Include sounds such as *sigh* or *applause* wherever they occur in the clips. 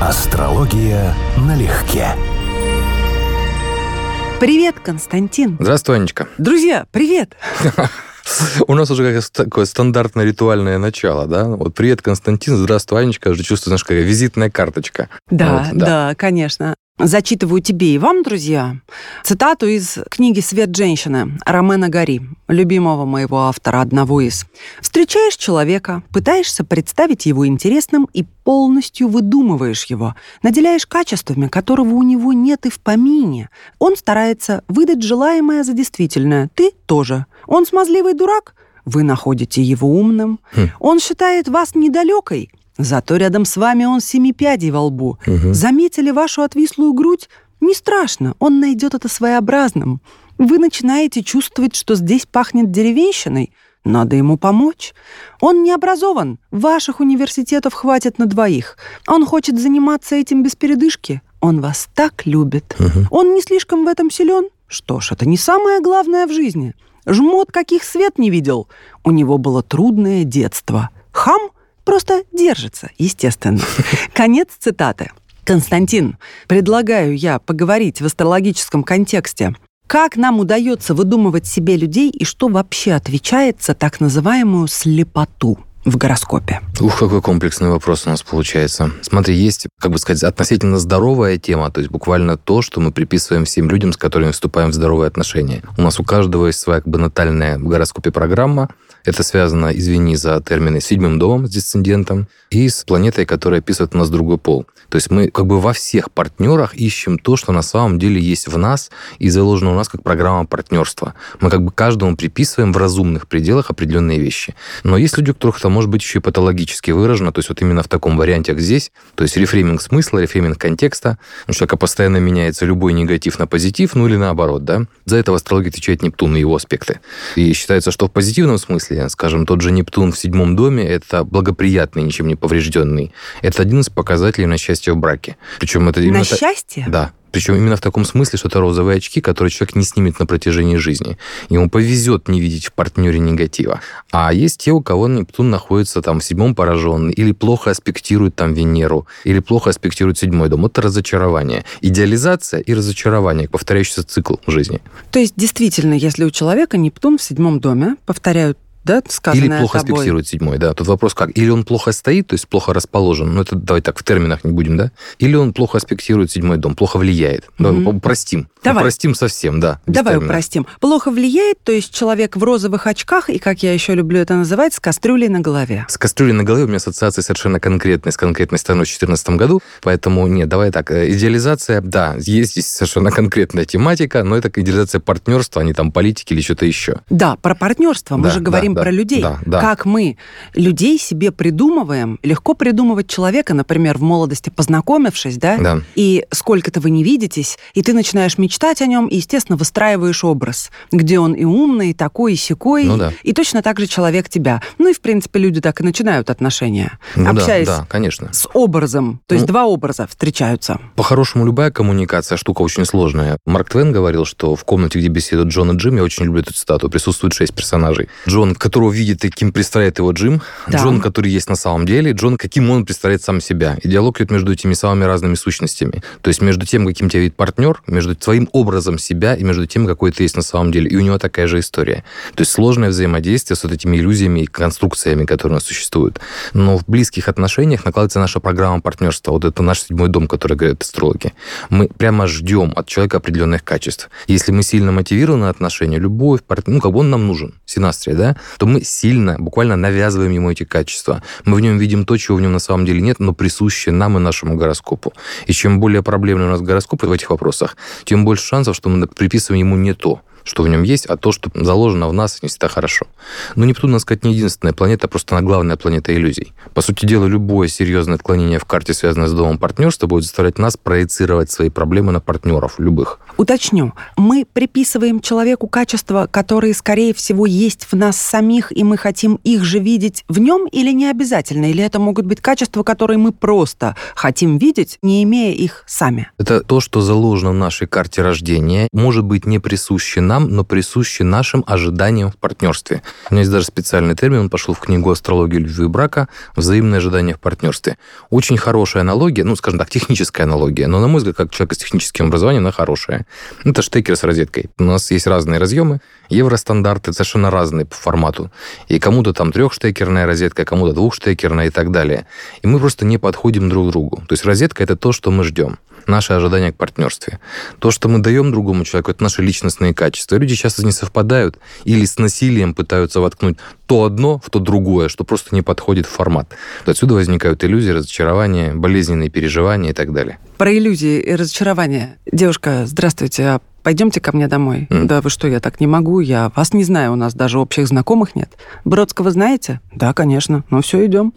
Астрология налегке. Привет, Константин. Здравствуй, Анечка. Друзья, привет. *laughs* У нас уже как такое стандартное ритуальное начало, да? Вот привет, Константин, здравствуй, Анечка. Уже чувствую, знаешь, какая визитная карточка. Да, Вот, да, конечно. Зачитываю тебе и вам, друзья, цитату из книги «Свет женщины» Ромена Гори, любимого моего автора, одного из. «Встречаешь человека, пытаешься представить его интересным и полностью выдумываешь его, наделяешь качествами, которого у него нет и в помине. Он старается выдать желаемое за действительное, ты тоже. Он смазливый дурак, вы находите его умным. Хм. Он считает вас недалекой, Зато рядом с вами он семи пядей во лбу. Мгм. Заметили вашу отвислую грудь? Не страшно, он найдет это своеобразным. Вы начинаете чувствовать, что здесь пахнет деревенщиной. Надо ему помочь. Он не образован. Ваших университетов хватит на двоих. Он хочет заниматься этим без передышки. Он вас так любит. Мгм. Он не слишком в этом силен. Что ж, это не самое главное в жизни. Жмот, каких свет не видел. У него было трудное детство. Хам просто держится, естественно. *laughs* Конец цитаты. Константин, предлагаю я поговорить в астрологическом контексте. Как нам удается выдумывать себе людей и что вообще отвечает за так называемую слепоту в гороскопе? Ух, какой комплексный вопрос у нас получается. Смотри, есть, как бы сказать, относительно здоровая тема, то есть буквально то, что мы приписываем всем людям, с которыми вступаем в здоровые отношения. У нас у каждого есть своя как бы натальная в гороскопе программа. Это связано, извини за термины, с седьмым домом, с дисцендентом, и с планетой, которая описывает у нас другой пол. То есть мы как бы во всех партнерах ищем то, что на самом деле есть в нас и заложено у нас как программа партнерства. Мы как бы каждому приписываем в разумных пределах определенные вещи. Но есть люди, у которых это может быть еще и патологически выражено, то есть вот именно в таком варианте, как здесь, то есть рефрейминг смысла, рефрейминг контекста, у человека постоянно меняется любой негатив на позитив, ну или наоборот, да. За это в астрологии отвечает Нептун и его аспекты. И считается, что в позитивном смысле, скажем, тот же Нептун в седьмом доме – это благоприятный, ничем не поврежденный. Это один из показателей на счастье в браке. Причем это именно... На та- счастье? Да. Причем именно в таком смысле, что это розовые очки, которые человек не снимет на протяжении жизни. Ему повезет не видеть в партнере негатива. А есть те, у кого Нептун находится там в седьмом пораженный, или плохо аспектирует там Венеру, или плохо аспектирует седьмой дом. Это разочарование. Идеализация и разочарование, повторяющийся цикл жизни. То есть, действительно, если у человека Нептун в седьмом доме, повторяю, да, сказанное Или плохо тобой. аспектирует седьмой, да. Тут вопрос как? Или он плохо стоит, то есть плохо расположен, ну это давай так в терминах не будем, да? Или он плохо аспектирует седьмой дом, плохо влияет. Давай Мгм. упростим. Давай. Упростим совсем, да. Давай терминов. упростим. Плохо влияет, то есть человек в розовых очках, и, как я еще люблю это называть, с кастрюлей на голове. С кастрюлей на голове у меня ассоциации совершенно конкретные с конкретной страной в 2014 году, поэтому нет, давай так, э, идеализация, да, есть здесь совершенно конкретная тематика, но это идеализация партнерства, а не там политики или что-то еще. Да, про партнерство. Мы Да, же говорим да, про людей. да, да. Как мы людей себе придумываем. Легко придумывать человека, например, в молодости познакомившись, да? Да. И сколько-то вы не видитесь, и ты начинаешь мечтать о нем, и, естественно, выстраиваешь образ, где он и умный, и такой, и сякой, Ну да. и точно так же человек тебя. Ну и, в принципе, люди так и начинают отношения, Ну да, общаясь да, конечно. с образом. То есть Ну, два образа встречаются. По-хорошему, любая коммуникация штука очень сложная. Марк Твен говорил, что в комнате, где беседуют Джон и Джим, я очень люблю эту цитату, присутствует шесть персонажей. Джон, которого видит и кем представляет его Джим, Да. Джон, который есть на самом деле, Джон, каким он представляет сам себя. И диалог идет между этими самыми разными сущностями. То есть между тем, каким тебя видит партнер, между твоим образом себя и между тем, какой ты есть на самом деле. И у него такая же история. То есть сложное взаимодействие с вот этими иллюзиями и конструкциями, которые у нас существуют. Но в близких отношениях накладывается наша программа партнерства. Вот это наш седьмой дом, который говорят астрологи. Мы прямо ждем от человека определенных качеств. Если мы сильно мотивированы на отношения, любовь, партнер, ну, как бы он нам нужен, синастрия, да, то мы сильно, буквально навязываем ему эти качества. Мы в нем видим то, чего в нем на самом деле нет, но присуще нам и нашему гороскопу. И чем более проблемный у нас гороскоп в этих вопросах, тем больше шансов, что мы приписываем ему не то что в нем есть, а то, что заложено в нас, не всегда хорошо. Но Нептун, надо сказать, не единственная планета, а просто она главная планета иллюзий. По сути дела, любое серьезное отклонение в карте, связанное с домом партнерства, будет заставлять нас проецировать свои проблемы на партнеров, любых. Уточню, мы приписываем человеку качества, которые, скорее всего, есть в нас самих, и мы хотим их же видеть в нем, или не обязательно? Или это могут быть качества, которые мы просто хотим видеть, не имея их сами? Это то, что заложено в нашей карте рождения, может быть не присуще нам, нам, но присущи нашим ожиданиям в партнерстве. У меня есть даже специальный термин, он пошел в книгу «Астрология любви и брака. Взаимные ожидания в партнерстве». Очень хорошая аналогия, ну, скажем так, техническая аналогия, но, на мой взгляд, как человек с техническим образованием, она хорошая. Это штекер с розеткой. У нас есть разные разъемы, евростандарты совершенно разные по формату. И кому-то там трехштекерная розетка, кому-то двухштекерная и так далее. И мы просто не подходим друг другу. То есть розетка – это то, что мы ждем наши ожидания к партнерстве. То, что мы даем другому человеку, это наши личностные качества. Люди часто не совпадают или с насилием пытаются воткнуть то одно в то другое, что просто не подходит в формат. Отсюда возникают иллюзии, разочарования, болезненные переживания и так далее. Про иллюзии и разочарования. Девушка, здравствуйте, а пойдемте ко мне домой. Mm. Да вы что, я так не могу, я вас не знаю, у нас даже общих знакомых нет. Бродского знаете? Да, конечно. Ну все, идем.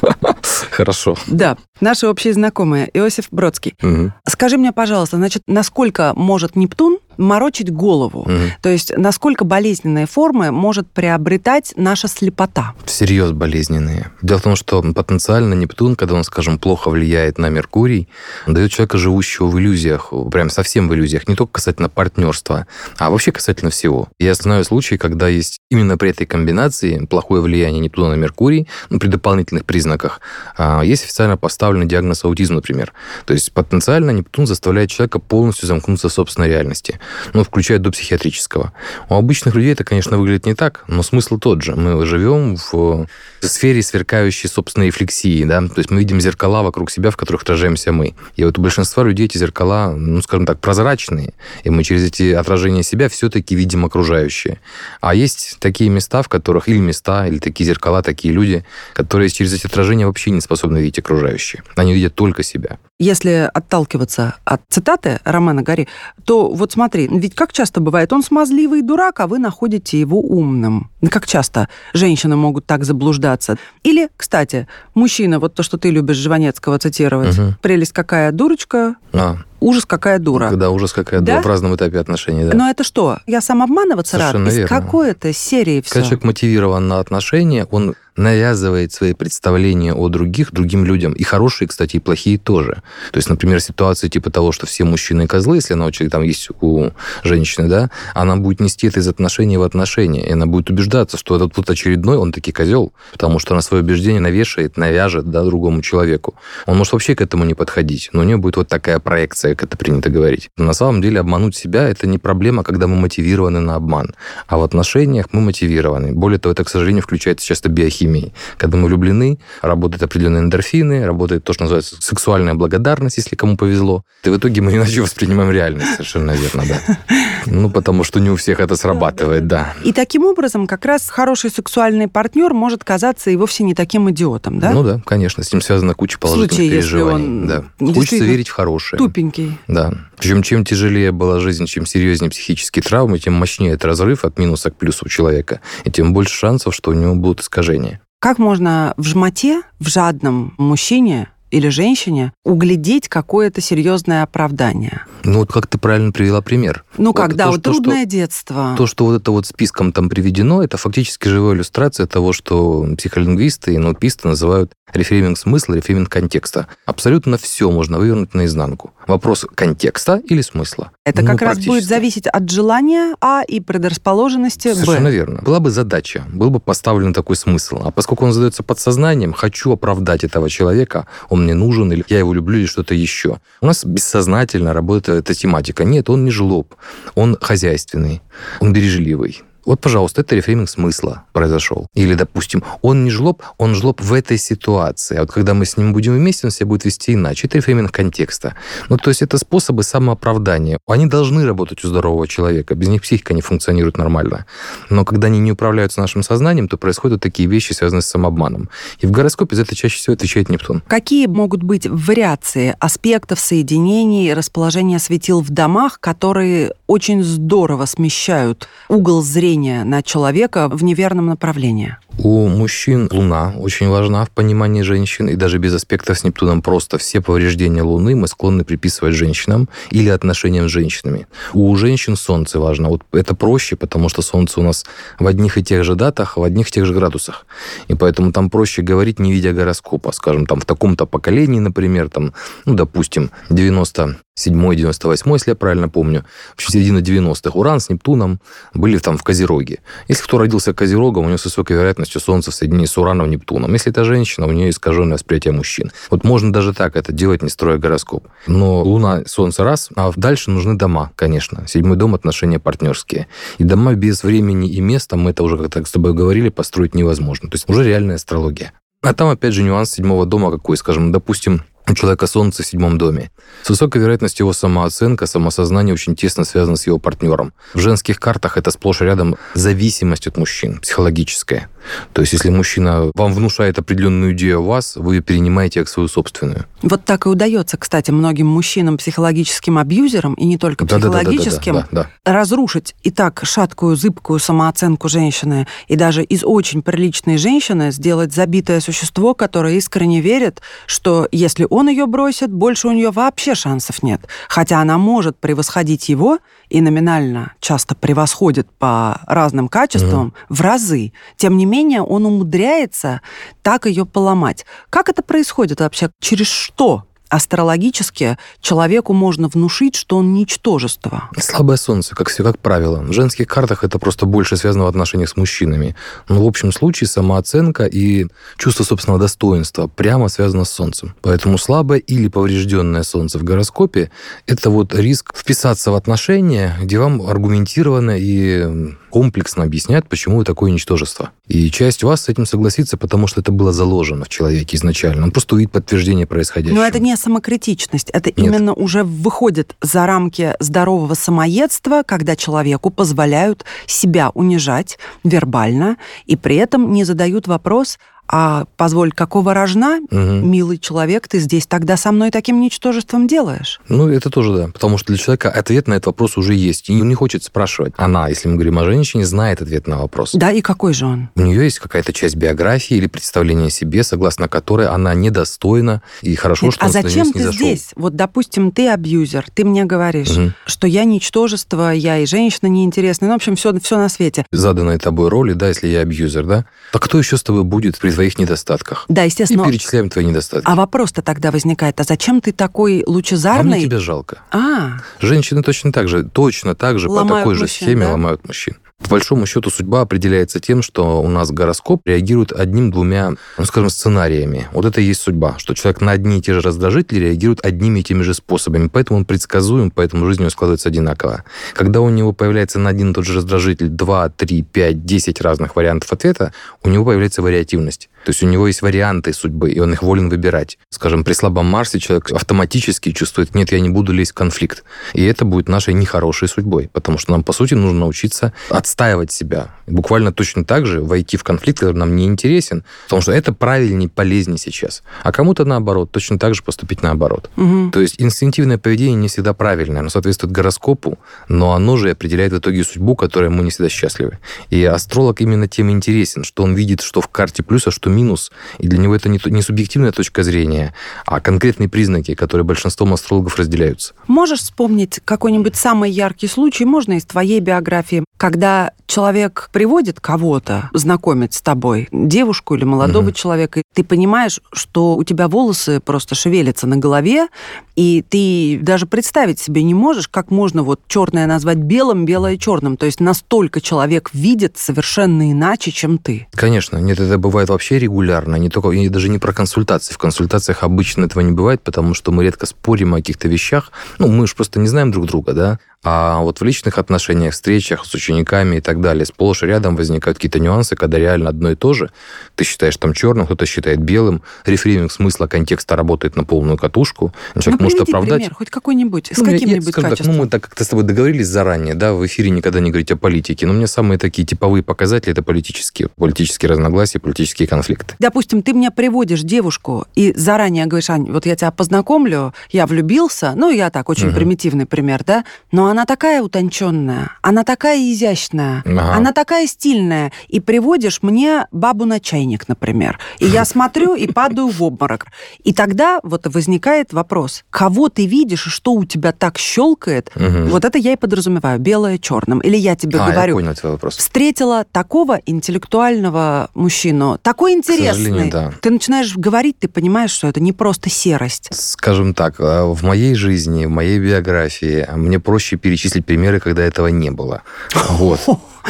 *laughs* Хорошо. Да, наши общие знакомые, Иосиф Бродский. Угу. Скажи мне, пожалуйста, значит, насколько может Нептун морочить голову. Угу. То есть насколько болезненные формы может приобретать наша слепота? Всерьез болезненные. Дело в том, что потенциально Нептун, когда он, скажем, плохо влияет на Меркурий, дает человека, живущего в иллюзиях, прям совсем в иллюзиях, не только касательно партнерства, а вообще касательно всего. Я знаю случаи, когда есть именно при этой комбинации плохое влияние Нептуна на Меркурий, ну, при дополнительных признаках, а, есть официально поставленный диагноз аутизм, например. То есть потенциально Нептун заставляет человека полностью замкнуться в собственной реальности ну, включая до психиатрического. У обычных людей это, конечно, выглядит не так, но смысл тот же. Мы живем в сфере сверкающей собственной рефлексии, да, то есть мы видим зеркала вокруг себя, в которых отражаемся мы. И вот у большинства людей эти зеркала, ну, скажем так, прозрачные, и мы через эти отражения себя все-таки видим окружающее. А есть такие места, в которых, или места, или такие зеркала, такие люди, которые через эти отражения вообще не способны видеть окружающее. Они видят только себя. Если отталкиваться от цитаты Романа Гори, то вот смотри, ведь как часто бывает, он смазливый дурак, а вы находите его умным. Как часто женщины могут так заблуждаться. Или, кстати, мужчина, вот то, что ты любишь Жванецкого цитировать, угу. прелесть какая дурочка, а. Ужас какая дура. Да, ужас какая да? дура в разном этапе отношений. Да. Но это что? Я сам обманываться Совершенно рад? Верно. Из какой-то серии все? Когда человек мотивирован на отношения, он навязывает свои представления о других другим людям. И хорошие, кстати, и плохие тоже. То есть, например, ситуация типа того, что все мужчины козлы, если она человека там есть у женщины, да, она будет нести это из отношения в отношения. И она будет убеждаться, что этот вот очередной, он таки козел, потому что она свое убеждение навешает, навяжет да, другому человеку. Он может вообще к этому не подходить, но у нее будет вот такая проекция, как это принято говорить. Но на самом деле обмануть себя – это не проблема, когда мы мотивированы на обман. А в отношениях мы мотивированы. Более того, это, к сожалению, включается часто биохимия химией. Когда мы влюблены, работают определенные эндорфины, работает то, что называется сексуальная благодарность, если кому повезло. И в итоге мы иначе воспринимаем реальность, совершенно верно, да. Ну, потому что не у всех это срабатывает, да. И таким образом как раз хороший сексуальный партнер может казаться и вовсе не таким идиотом, да? Ну да, конечно, с ним связана куча положительных случае, переживаний. Если он да. Хочется верить в хорошее. Тупенький. Да. Причем чем тяжелее была жизнь, чем серьезнее психические травмы, тем мощнее этот разрыв от минуса к плюсу у человека, и тем больше шансов, что у него будут искажения. Как можно в жмоте, в жадном мужчине или женщине углядеть какое-то серьезное оправдание. Ну, вот как ты правильно привела пример. Ну, вот когда то, вот то, трудное что, детство. То, что вот это вот списком там приведено, это фактически живая иллюстрация того, что психолингвисты и нотписты называют рефрейминг смысла, рефрейминг контекста. Абсолютно все можно вывернуть наизнанку. Вопрос контекста или смысла. Это ну, как раз будет зависеть от желания А и предрасположенности Б. Совершенно верно. Была бы задача, был бы поставлен такой смысл. А поскольку он задается подсознанием, хочу оправдать этого человека, он мне нужен, или я его люблю, или что-то еще. У нас бессознательно работает эта тематика. Нет, он не жлоб, он хозяйственный, он бережливый. Вот, пожалуйста, это рефрейминг смысла произошел. Или, допустим, он не жлоб, он жлоб в этой ситуации. А вот когда мы с ним будем вместе, он себя будет вести иначе. Это рефрейминг контекста. Ну, то есть это способы самооправдания. Они должны работать у здорового человека. Без них психика не функционирует нормально. Но когда они не управляются нашим сознанием, то происходят такие вещи, связанные с самообманом. И в гороскопе за это чаще всего отвечает Нептун. Какие могут быть вариации аспектов соединений расположения светил в домах, которые очень здорово смещают угол зрения давление на человека в неверном направлении? У мужчин Луна очень важна в понимании женщин, и даже без аспектов с Нептуном просто все повреждения Луны мы склонны приписывать женщинам или отношениям с женщинами. У женщин Солнце важно. Вот это проще, потому что Солнце у нас в одних и тех же датах, в одних и тех же градусах. И поэтому там проще говорить, не видя гороскопа. Скажем, там в таком-то поколении, например, там, ну, допустим, 90 97 98 если я правильно помню, в середина 90-х, Уран с Нептуном были там в Козероге. Если кто родился Козерогом, у него с высокой вероятностью Солнце в соединении с Ураном, Нептуном. Если это женщина, у нее искаженное восприятие мужчин. Вот можно даже так это делать, не строя гороскоп. Но Луна, Солнце раз, а дальше нужны дома, конечно. Седьмой дом – отношения партнерские. И дома без времени и места, мы это уже как-то с тобой говорили, построить невозможно. То есть уже реальная астрология. А там, опять же, нюанс седьмого дома какой, скажем, допустим, у человека Солнце в седьмом доме. С высокой вероятностью его самооценка, самосознание очень тесно связано с его партнером. В женских картах это сплошь рядом зависимость от мужчин, психологическая. То есть, если мужчина вам внушает определенную идею о вас, вы ее перенимаете как свою собственную. Вот так и удается, кстати, многим мужчинам, психологическим абьюзерам, и не только психологическим, да, да, да, разрушить и так шаткую, зыбкую самооценку женщины, и даже из очень приличной женщины сделать забитое существо, которое искренне верит, что если он ее бросит, больше у нее вообще шансов нет. Хотя она может превосходить его, и номинально часто превосходит по разным качествам, угу. в разы. Тем не менее, он умудряется так ее поломать. Как это происходит вообще? Через что астрологически человеку можно внушить, что он ничтожество. Слабое солнце, как все, как правило. В женских картах это просто больше связано в отношениях с мужчинами. Но в общем случае самооценка и чувство собственного достоинства прямо связано с солнцем. Поэтому слабое или поврежденное солнце в гороскопе – это вот риск вписаться в отношения, где вам аргументированно и комплексно объясняют, почему вы такое ничтожество. И часть вас с этим согласится, потому что это было заложено в человеке изначально. Он просто увидит подтверждение происходящего. Но это не самокритичность, это Нет. именно уже выходит за рамки здорового самоедства, когда человеку позволяют себя унижать вербально, и при этом не задают вопрос, а позволь, какого рожна, угу. милый человек, ты здесь тогда со мной таким ничтожеством делаешь? Ну, это тоже да. Потому что для человека ответ на этот вопрос уже есть. И не хочет спрашивать. Она, если мы говорим о женщине, знает ответ на вопрос. Да, и какой же он? У нее есть какая-то часть биографии или представления о себе, согласно которой она недостойна, и хорошо, Нет, что а он зачем ты здесь? Вот, допустим, ты абьюзер, ты мне говоришь, угу. что я ничтожество, я и женщина неинтересная, ну, в общем, все, все на свете. Заданной тобой роли, да, если я абьюзер, да? Так кто еще с тобой будет при твоих недостатках. Да, естественно. И перечисляем твои недостатки. А вопрос-то тогда возникает, а зачем ты такой лучезарный? А мне тебя жалко. А. Женщины точно так же, точно так же ломают по такой мужчин, же схеме да? ломают мужчин. По большому счету судьба определяется тем, что у нас гороскоп реагирует одним-двумя, ну, скажем, сценариями. Вот это и есть судьба, что человек на одни и те же раздражители реагирует одними и теми же способами. Поэтому он предсказуем, поэтому жизнь у него складывается одинаково. Когда у него появляется на один и тот же раздражитель 2, 3, 5, 10 разных вариантов ответа, у него появляется вариативность. То есть у него есть варианты судьбы, и он их волен выбирать. Скажем, при слабом Марсе человек автоматически чувствует, нет, я не буду лезть в конфликт. И это будет нашей нехорошей судьбой, потому что нам, по сути, нужно научиться отстаивать себя. Буквально точно так же войти в конфликт, который нам не интересен, потому что это правильнее, полезнее сейчас. А кому-то наоборот, точно так же поступить наоборот. Угу. То есть инстинктивное поведение не всегда правильное, оно соответствует гороскопу, но оно же определяет в итоге судьбу, которой мы не всегда счастливы. И астролог именно тем интересен, что он видит, что в карте плюс, а что минус. И для него это не, не субъективная точка зрения, а конкретные признаки, которые большинством астрологов разделяются. Можешь вспомнить какой-нибудь самый яркий случай, можно из твоей биографии, когда человек приводит кого-то знакомить с тобой, девушку или молодого угу. человека, ты понимаешь, что у тебя волосы просто шевелятся на голове, и ты даже представить себе не можешь, как можно вот черное назвать белым, белое черным. То есть настолько человек видит совершенно иначе, чем ты. Конечно. Нет, это бывает вообще регулярно. Не только, и даже не про консультации. В консультациях обычно этого не бывает, потому что мы редко спорим о каких-то вещах. Ну, мы же просто не знаем друг друга, да. А вот в личных отношениях, встречах с учениками и так далее, сплошь и рядом возникают какие-то нюансы, когда реально одно и то же. Ты считаешь там черным, кто-то считает белым. Рефрейминг смысла контекста работает на полную катушку. Человек ну, может оправдать. пример, хоть какой-нибудь, с ну, каким-нибудь качеством. Так, ну, мы так как-то с тобой договорились заранее, да, в эфире никогда не говорить о политике. Но у меня самые такие типовые показатели – это политические. Политические разногласия, политические конфликты. Допустим, ты мне приводишь девушку и заранее говоришь, Ань, вот я тебя познакомлю, я влюбился, ну, я так, очень угу. примитивный пример, да, но она такая утонченная, она такая изящная, Ага. она такая стильная. И приводишь мне бабу на чайник, например. И я смотрю и падаю в обморок. И тогда вот возникает вопрос, кого ты видишь и что у тебя так щелкает, вот это я и подразумеваю, белое черным. Или я тебе а, говорю, я понял твой вопрос. встретила такого интеллектуального мужчину, такой интересный. да. Ты начинаешь говорить, ты понимаешь, что это не просто серость. Скажем так, э, в моей жизни, в моей биографии мне проще перечислить примеры, когда этого не было. Вот.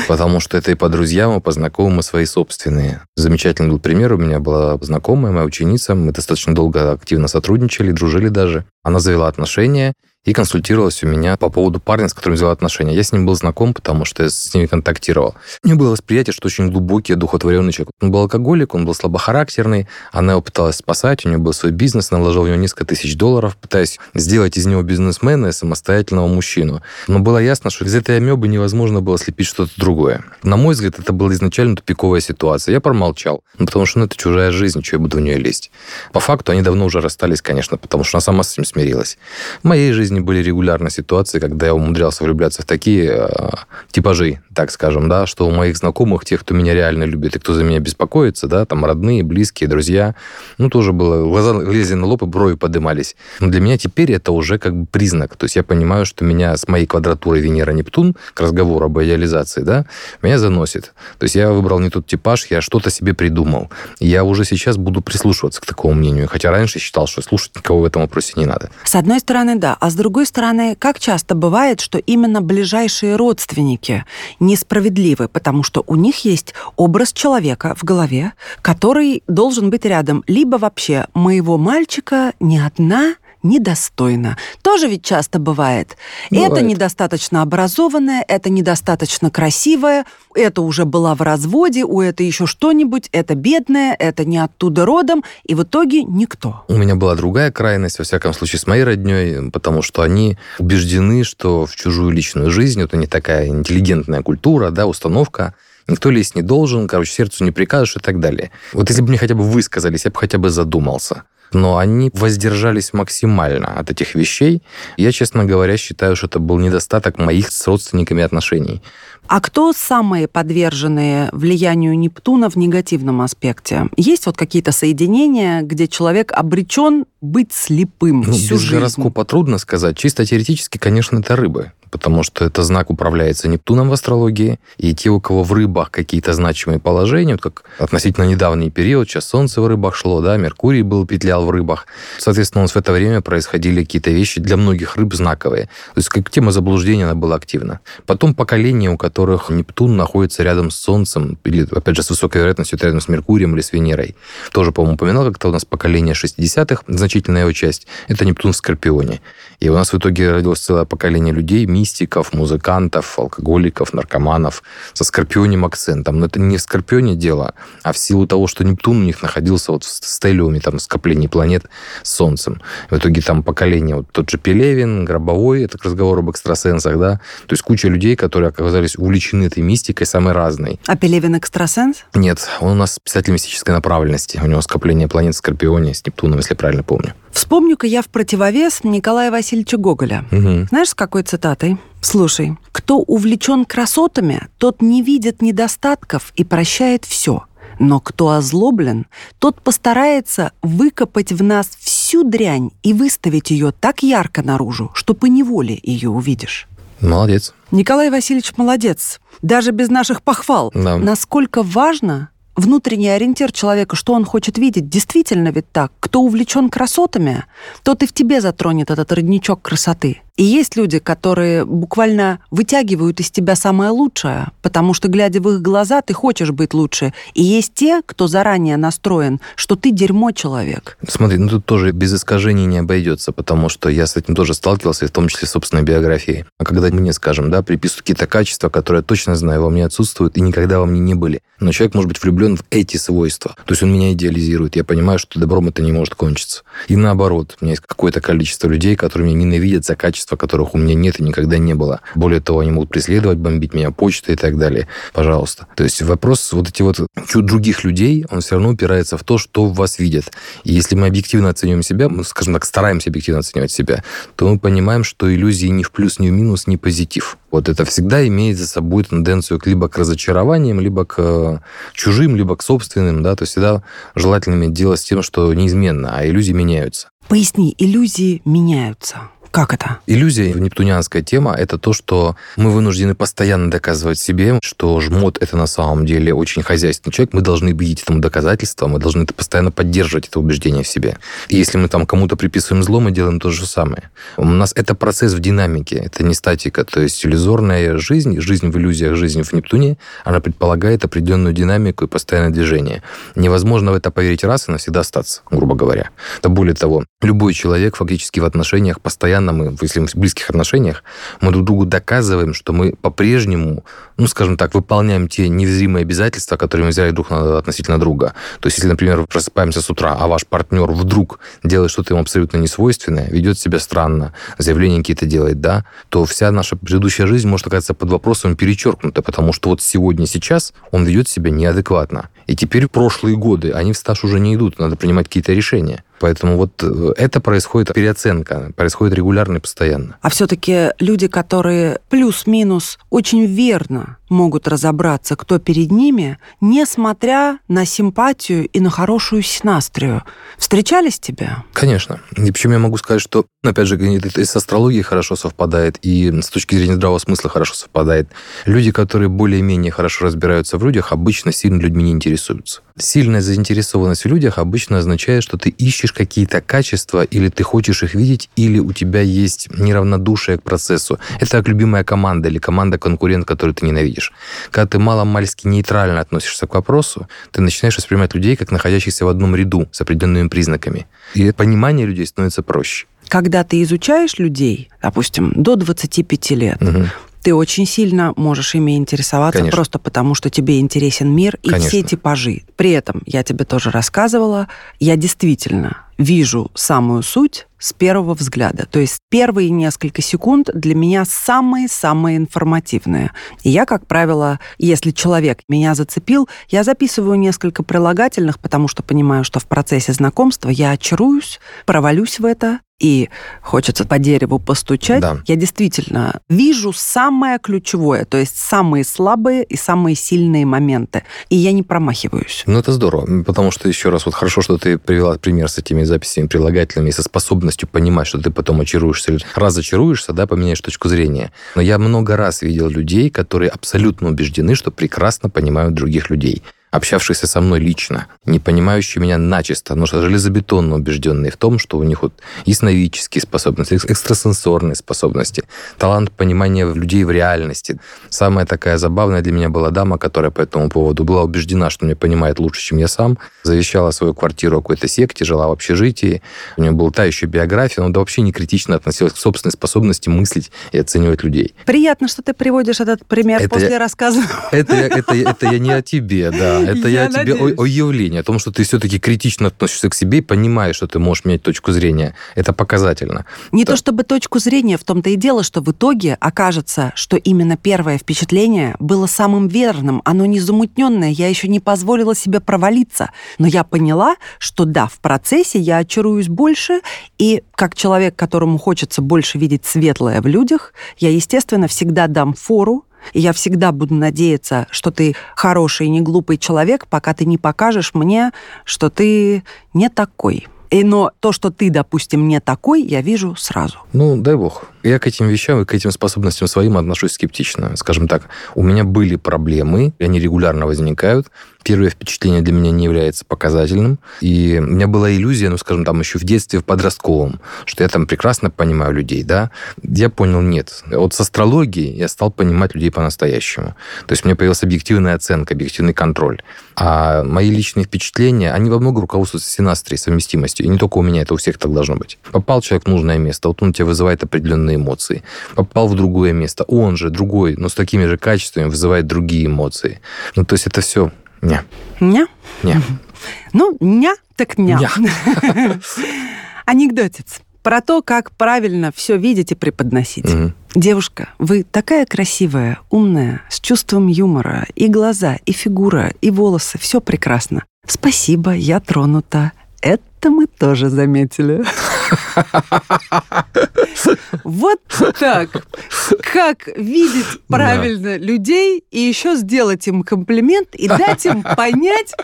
Потому что это и по друзьям, и по знакомым, и свои собственные. Замечательный был пример. У меня была знакомая, моя ученица. Мы достаточно долго активно сотрудничали, дружили даже. Она завела отношения и консультировалась у меня по поводу парня, с которым взяла отношения. Я с ним был знаком, потому что я с ними контактировал. У меня было восприятие, что очень глубокий, одухотворенный человек. Он был алкоголик, он был слабохарактерный, она его пыталась спасать, у нее был свой бизнес, она вложила в него несколько тысяч долларов, пытаясь сделать из него бизнесмена и самостоятельного мужчину. Но было ясно, что из этой амебы невозможно было слепить что-то другое. На мой взгляд, это была изначально тупиковая ситуация. Я промолчал, ну, потому что ну, это чужая жизнь, что я буду в нее лезть. По факту они давно уже расстались, конечно, потому что она сама с этим смирилась. В моей жизни были регулярно ситуации, когда я умудрялся влюбляться в такие э, типажи, так скажем, да, что у моих знакомых, тех, кто меня реально любит и кто за меня беспокоится, да, там родные, близкие, друзья, ну, тоже было, глаза лезли на лоб и брови подымались. Но для меня теперь это уже как бы признак. То есть я понимаю, что меня с моей квадратурой Венера-Нептун, к разговору об идеализации, да, меня заносит. То есть я выбрал не тот типаж, я что-то себе придумал. Я уже сейчас буду прислушиваться к такому мнению. Хотя раньше считал, что слушать никого в этом вопросе не надо. С одной стороны, да. А с другой стороны, как часто бывает, что именно ближайшие родственники несправедливы, потому что у них есть образ человека в голове, который должен быть рядом. Либо вообще моего мальчика ни одна недостойна. Тоже ведь часто бывает. Это Бывает. недостаточно образованная, это недостаточно красивая, это уже была в разводе, у это еще что-нибудь, это бедная, это не оттуда родом, и в итоге никто. У меня была другая крайность, во всяком случае, с моей родней, потому что они убеждены, что в чужую личную жизнь, это не такая интеллигентная культура, да, установка, никто лезть не должен, короче, сердцу не прикажешь и так далее. Вот если бы мне хотя бы высказались, я бы хотя бы задумался. Но они воздержались максимально от этих вещей. Я, честно говоря, считаю, что это был недостаток моих с родственниками отношений. А кто самые подверженные влиянию Нептуна в негативном аспекте? Есть вот какие-то соединения, где человек обречен быть слепым Ну, всю без жизнь? гороскопа трудно сказать. Чисто теоретически, конечно, это рыбы. Потому что это знак управляется Нептуном в астрологии. И те, у кого в рыбах какие-то значимые положения, вот как относительно недавний период, сейчас Солнце в рыбах шло, да, Меркурий был, петлял в рыбах. Соответственно, у нас в это время происходили какие-то вещи для многих рыб знаковые. То есть как тема заблуждения, она была активна. Потом поколения, у которых Нептун находится рядом с Солнцем, или, опять же, с высокой вероятностью рядом с Меркурием или с Венерой. Тоже, по-моему, упоминал как-то у нас поколение 60-х, значительная его часть, это Нептун в Скорпионе. И у нас в итоге родилось целое поколение людей, мистиков, музыкантов, алкоголиков, наркоманов со скорпионим акцентом. Но это не в скорпионе дело, а в силу того, что Нептун у них находился вот в стелиуме, там, скоплении планет с Солнцем. В итоге там поколение, вот тот же Пелевин, Гробовой, это к разговору об экстрасенсах, да, то есть куча людей, которые оказались увлечены этой мистикой самой разной. А Пелевин экстрасенс? Нет, он у нас писатель мистической направленности. У него скопление планет в Скорпионе с Нептуном, если правильно помню. Вспомню-ка я в противовес Николая Васильевича Гоголя. Мгм. Знаешь, с какой цитатой? Слушай, кто увлечен красотами, тот не видит недостатков и прощает все. Но кто озлоблен, тот постарается выкопать в нас всю дрянь и выставить ее так ярко наружу, что поневоле ее увидишь. Молодец. Николай Васильевич молодец. Даже без наших похвал. Да. Насколько важно внутренний ориентир человека, что он хочет видеть. Действительно ведь так. Кто увлечен красотами, тот и в тебе затронет этот родничок красоты. И есть люди, которые буквально вытягивают из тебя самое лучшее, потому что, глядя в их глаза, ты хочешь быть лучше. И есть те, кто заранее настроен, что ты дерьмо человек. Смотри, ну тут тоже без искажений не обойдется, потому что я с этим тоже сталкивался, в том числе собственной биографии. А когда мне, скажем, да, приписывают какие-то качества, которые я точно знаю, во мне отсутствуют и никогда во мне не были. Но человек может быть влюблен в эти свойства. То есть он меня идеализирует. Я понимаю, что добром это не может кончиться. И наоборот, у меня есть какое-то количество людей, которые меня ненавидят за качество качества, которых у меня нет и никогда не было. Более того, они могут преследовать, бомбить меня почтой и так далее. Пожалуйста. То есть вопрос вот эти вот других людей, он все равно упирается в то, что в вас видят. И если мы объективно оцениваем себя, мы, скажем так, стараемся объективно оценивать себя, то мы понимаем, что иллюзии ни в плюс, ни в минус, ни позитив. Вот это всегда имеет за собой тенденцию либо к разочарованиям, либо к э, чужим, либо к собственным, да, то есть всегда желательно иметь дело с тем, что неизменно, а иллюзии меняются. Поясни, иллюзии меняются. Как это? Иллюзия, нептунианская тема, это то, что мы вынуждены постоянно доказывать себе, что жмот — это на самом деле очень хозяйственный человек. Мы должны видеть этому доказательства, мы должны это постоянно поддерживать, это убеждение в себе. И если мы там кому-то приписываем зло, мы делаем то же самое. У нас это процесс в динамике, это не статика. То есть иллюзорная жизнь, жизнь в иллюзиях, жизнь в Нептуне, она предполагает определенную динамику и постоянное движение. Невозможно в это поверить раз и навсегда остаться, грубо говоря. Да более того, любой человек фактически в отношениях постоянно постоянно мы, если мы в близких отношениях, мы друг другу доказываем, что мы по-прежнему, ну, скажем так, выполняем те невзримые обязательства, которые мы взяли друг на, относительно друга. То есть, если, например, просыпаемся с утра, а ваш партнер вдруг делает что-то ему абсолютно несвойственное, ведет себя странно, заявления какие-то делает, да, то вся наша предыдущая жизнь может оказаться под вопросом перечеркнута, потому что вот сегодня, сейчас он ведет себя неадекватно. И теперь прошлые годы, они в стаж уже не идут, надо принимать какие-то решения. Поэтому вот э, это происходит переоценка, происходит регулярно и постоянно. А все-таки люди, которые плюс-минус очень верно могут разобраться, кто перед ними, несмотря на симпатию и на хорошую синастрию. Встречались тебя? Конечно. И причем я могу сказать, что, опять же, это и с астрологией хорошо совпадает, и с точки зрения здравого смысла хорошо совпадает. Люди, которые более-менее хорошо разбираются в людях, обычно сильно людьми не интересуются. Сильная заинтересованность в людях обычно означает, что ты ищешь какие-то качества, или ты хочешь их видеть, или у тебя есть неравнодушие к процессу. Это как любимая команда или команда-конкурент, которую ты ненавидишь. Когда ты мало-мальски нейтрально относишься к вопросу, ты начинаешь воспринимать людей как находящихся в одном ряду с определенными признаками. И понимание людей становится проще. Когда ты изучаешь людей, допустим, до 25 лет, угу ты очень сильно можешь ими интересоваться Конечно. просто потому, что тебе интересен мир и Конечно. все типажи. При этом, я тебе тоже рассказывала, я действительно вижу самую суть с первого взгляда. То есть первые несколько секунд для меня самые-самые информативные. И я, как правило, если человек меня зацепил, я записываю несколько прилагательных, потому что понимаю, что в процессе знакомства я очаруюсь, провалюсь в это, и хочется по дереву постучать, да. я действительно вижу самое ключевое, то есть самые слабые и самые сильные моменты. И я не промахиваюсь. Ну, это здорово, потому что, еще раз, вот хорошо, что ты привела пример с этими записями, прилагательными, со способностью понимать, что ты потом очаруешься или разочаруешься, да, поменяешь точку зрения. Но я много раз видел людей, которые абсолютно убеждены, что прекрасно понимают других людей общавшихся со мной лично, не понимающие меня начисто, но железобетонно убежденные в том, что у них вот ясновидческие способности, экстрасенсорные способности, талант понимания людей в реальности. Самая такая забавная для меня была дама, которая по этому поводу была убеждена, что меня понимает лучше, чем я сам, завещала свою квартиру какой-то секте, жила в общежитии, у нее была та еще биография, но да вообще не критично относилась к собственной способности мыслить и оценивать людей. Приятно, что ты приводишь этот пример это после я, рассказа. Это, это, это я не о тебе, да. *laughs* Это я, я тебе о, о явлении, о том, что ты все-таки критично относишься к себе и понимаешь, что ты можешь менять точку зрения. Это показательно. Не да. то чтобы точку зрения, в том-то и дело, что в итоге окажется, что именно первое впечатление было самым верным, оно не замутненное, я еще не позволила себе провалиться. Но я поняла, что да, в процессе я очаруюсь больше, и как человек, которому хочется больше видеть светлое в людях, я, естественно, всегда дам фору и я всегда буду надеяться, что ты хороший и не глупый человек, пока ты не покажешь мне, что ты не такой. И но то, что ты, допустим, не такой, я вижу сразу. Ну, дай бог. Я к этим вещам и к этим способностям своим отношусь скептично. Скажем так, у меня были проблемы, они регулярно возникают первое впечатление для меня не является показательным. И у меня была иллюзия, ну, скажем, там еще в детстве, в подростковом, что я там прекрасно понимаю людей, да. Я понял, нет. Вот с астрологией я стал понимать людей по-настоящему. То есть у меня появилась объективная оценка, объективный контроль. А мои личные впечатления, они во многом руководствуются синастрией, совместимостью. И не только у меня, это у всех так должно быть. Попал человек в нужное место, вот он тебя вызывает определенные эмоции. Попал в другое место, он же другой, но с такими же качествами вызывает другие эмоции. Ну, то есть это все не. Не? Не. Ну, ня, так ня. ня. *laughs* Анекдотец. про то, как правильно все видеть и преподносить. Мгм. Девушка, вы такая красивая, умная, с чувством юмора, и глаза, и фигура, и волосы, все прекрасно. Спасибо, я тронута. Это мы тоже заметили. *laughs* Вот так. Как видеть правильно людей и еще сделать им комплимент и дать им понять,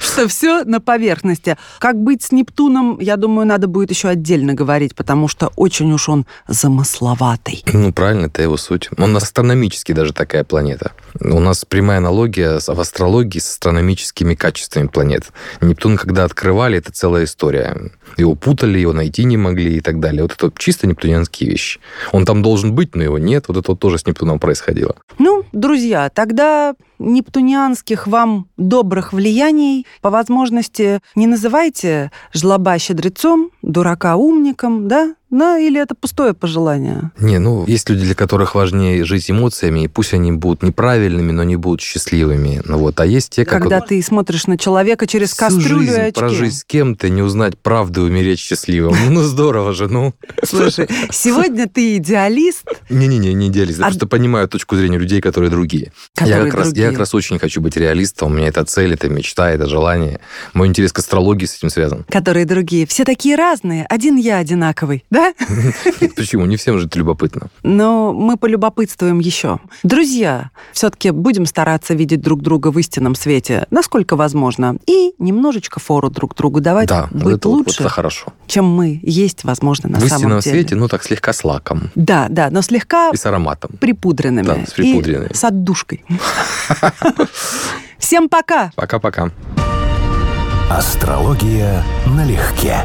что все на поверхности. Как быть с Нептуном, я думаю, надо будет еще отдельно говорить, потому что очень уж он замысловатый. Ну, правильно, это его суть. Он астрономически даже такая планета. У нас прямая аналогия в астрологии с астрономическими качествами планет. Нептун, когда открывали, это целая история. Его путали, его найти не могли и так далее. Вот это чисто нептунианские вещи. Он там должен быть, но его нет. Вот это вот тоже с Нептуном происходило. Ну, друзья, тогда нептунианских вам добрых влияний по возможности не называйте жлоба щедрецом, дурака умником, да? Ну, или это пустое пожелание? Не, ну, есть люди, для которых важнее жить эмоциями, и пусть они будут неправильными, но не будут счастливыми. Ну вот, а есть те, как Когда вот ты смотришь на человека через всю кастрюлю и жизнь очки. прожить с кем-то, не узнать правду и умереть счастливым. *laughs* Ну, здорово же, ну. Слушай, сегодня ты идеалист, Не-не-не, не идеалист. Я А- просто понимаю точку зрения людей, которые другие. я, как раз, я другие. как раз очень хочу быть реалистом. У меня это цель, это мечта, это желание. Мой интерес к астрологии с этим связан. которые другие. Все такие разные, один я одинаковый, да? *laughs* Почему? Не всем же это любопытно. Но мы полюбопытствуем еще. Друзья, все-таки будем стараться видеть друг друга в истинном свете, насколько возможно, и немножечко фору друг другу давать, да, вот быть это вот- вот лучше, это хорошо. чем мы есть, возможно, на в самом истинном деле. свете, ну так слегка с лаком Да, да, но слегка и с ароматом. припудренными. Да, с припудренными. И с отдушкой. *laughs* *laughs* Всем пока! Пока-пока. Астрология налегке.